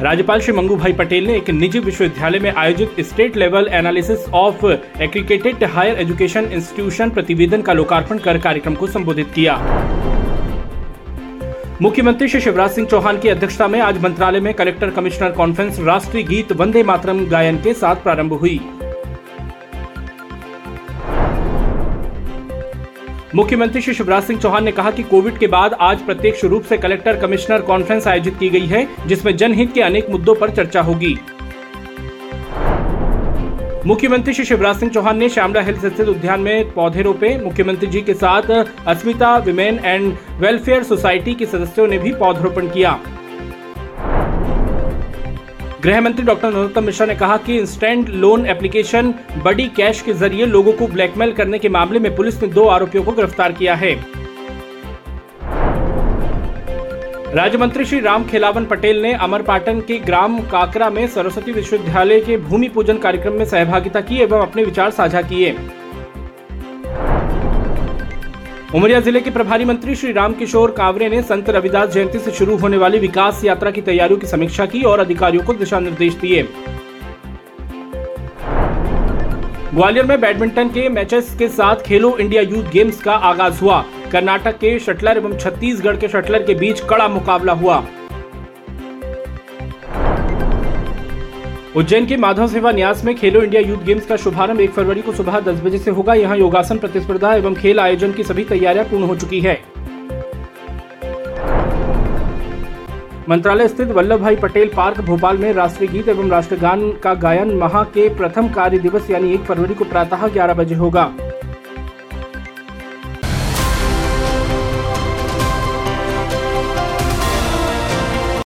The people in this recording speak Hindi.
राज्यपाल श्री मंगू भाई पटेल ने एक निजी विश्वविद्यालय में आयोजित state level analysis of aggregated higher education institution प्रतिवेदन का लोकार्पण कर कार्यक्रम को संबोधित किया। मुख्यमंत्री श्री शिवराज सिंह चौहान की अध्यक्षता में आज मंत्रालय में कलेक्टर कमिश्नर कॉन्फ्रेंस राष्ट्रीय गीत वंदे मातरम गायन के साथ प्रारंभ हुई। मुख्यमंत्री श्री शिवराज सिंह चौहान ने कहा कि कोविड के बाद आज प्रत्यक्ष रूप से कलेक्टर कमिश्नर कॉन्फ्रेंस आयोजित की गई है, जिसमें जनहित के अनेक मुद्दों पर चर्चा होगी। मुख्यमंत्री श्री शिवराज सिंह चौहान ने श्यामला हिल्स स्थित उद्यान में पौधे रोपे। मुख्यमंत्री जी के साथ Asmita women and welfare society के सदस्यों ने भी पौधरोपण किया। गृह मंत्री डॉक्टर नरोत्तम मिश्रा ने कहा कि इंस्टेंट लोन एप्लीकेशन बड़ी कैश के ज़रिए लोगों को ब्लैकमेल करने के मामले में पुलिस ने दो आरोपियों को गिरफ़्तार किया है। राज्य मंत्री श्री राम खेलावन पटेल ने अमरपाटन के ग्राम काकरा में सरस्वती विश्वविद्यालय के भूमि पूजन कार्यक्रम में सहभागिता की एवं अपने विचार साझा किए। उमरिया ज़िले के प्रभारी मंत्री श्री रामकिशोर कावरे ने संत रविदास जयंती से शुरू होने वाली विकास यात्रा की तैयारियों की समीक्षा की और अधिकारियों को दिशा निर्देश दिए। ग्वालियर में बैडमिंटन के मैचेस के साथ खेलो इंडिया यूथ गेम्स का आगाज़ हुआ। कर्नाटक के शटलर एवं छत्तीसगढ़ के शटलर के बीच कड़ा मुकाबला हुआ। उज्जैन के माधव सेवा न्यास में खेलो इंडिया यूथ गेम्स का शुभारंभ एक फरवरी को सुबह दस बजे से होगा। यहाँ योगासन, प्रतिस्पर्धा एवं खेल आयोजन की सभी तैयारियाँ पूर्ण हो चुकी है। मंत्रालय स्थित वल्लभ भाई पटेल पार्क, भोपाल में राष्ट्रीय गीत एवं राष्ट्रगान का गायन माह के प्रथम कार्य दिवस, यानी एक फरवरी को प्रातः ग्यारह बजे होगा।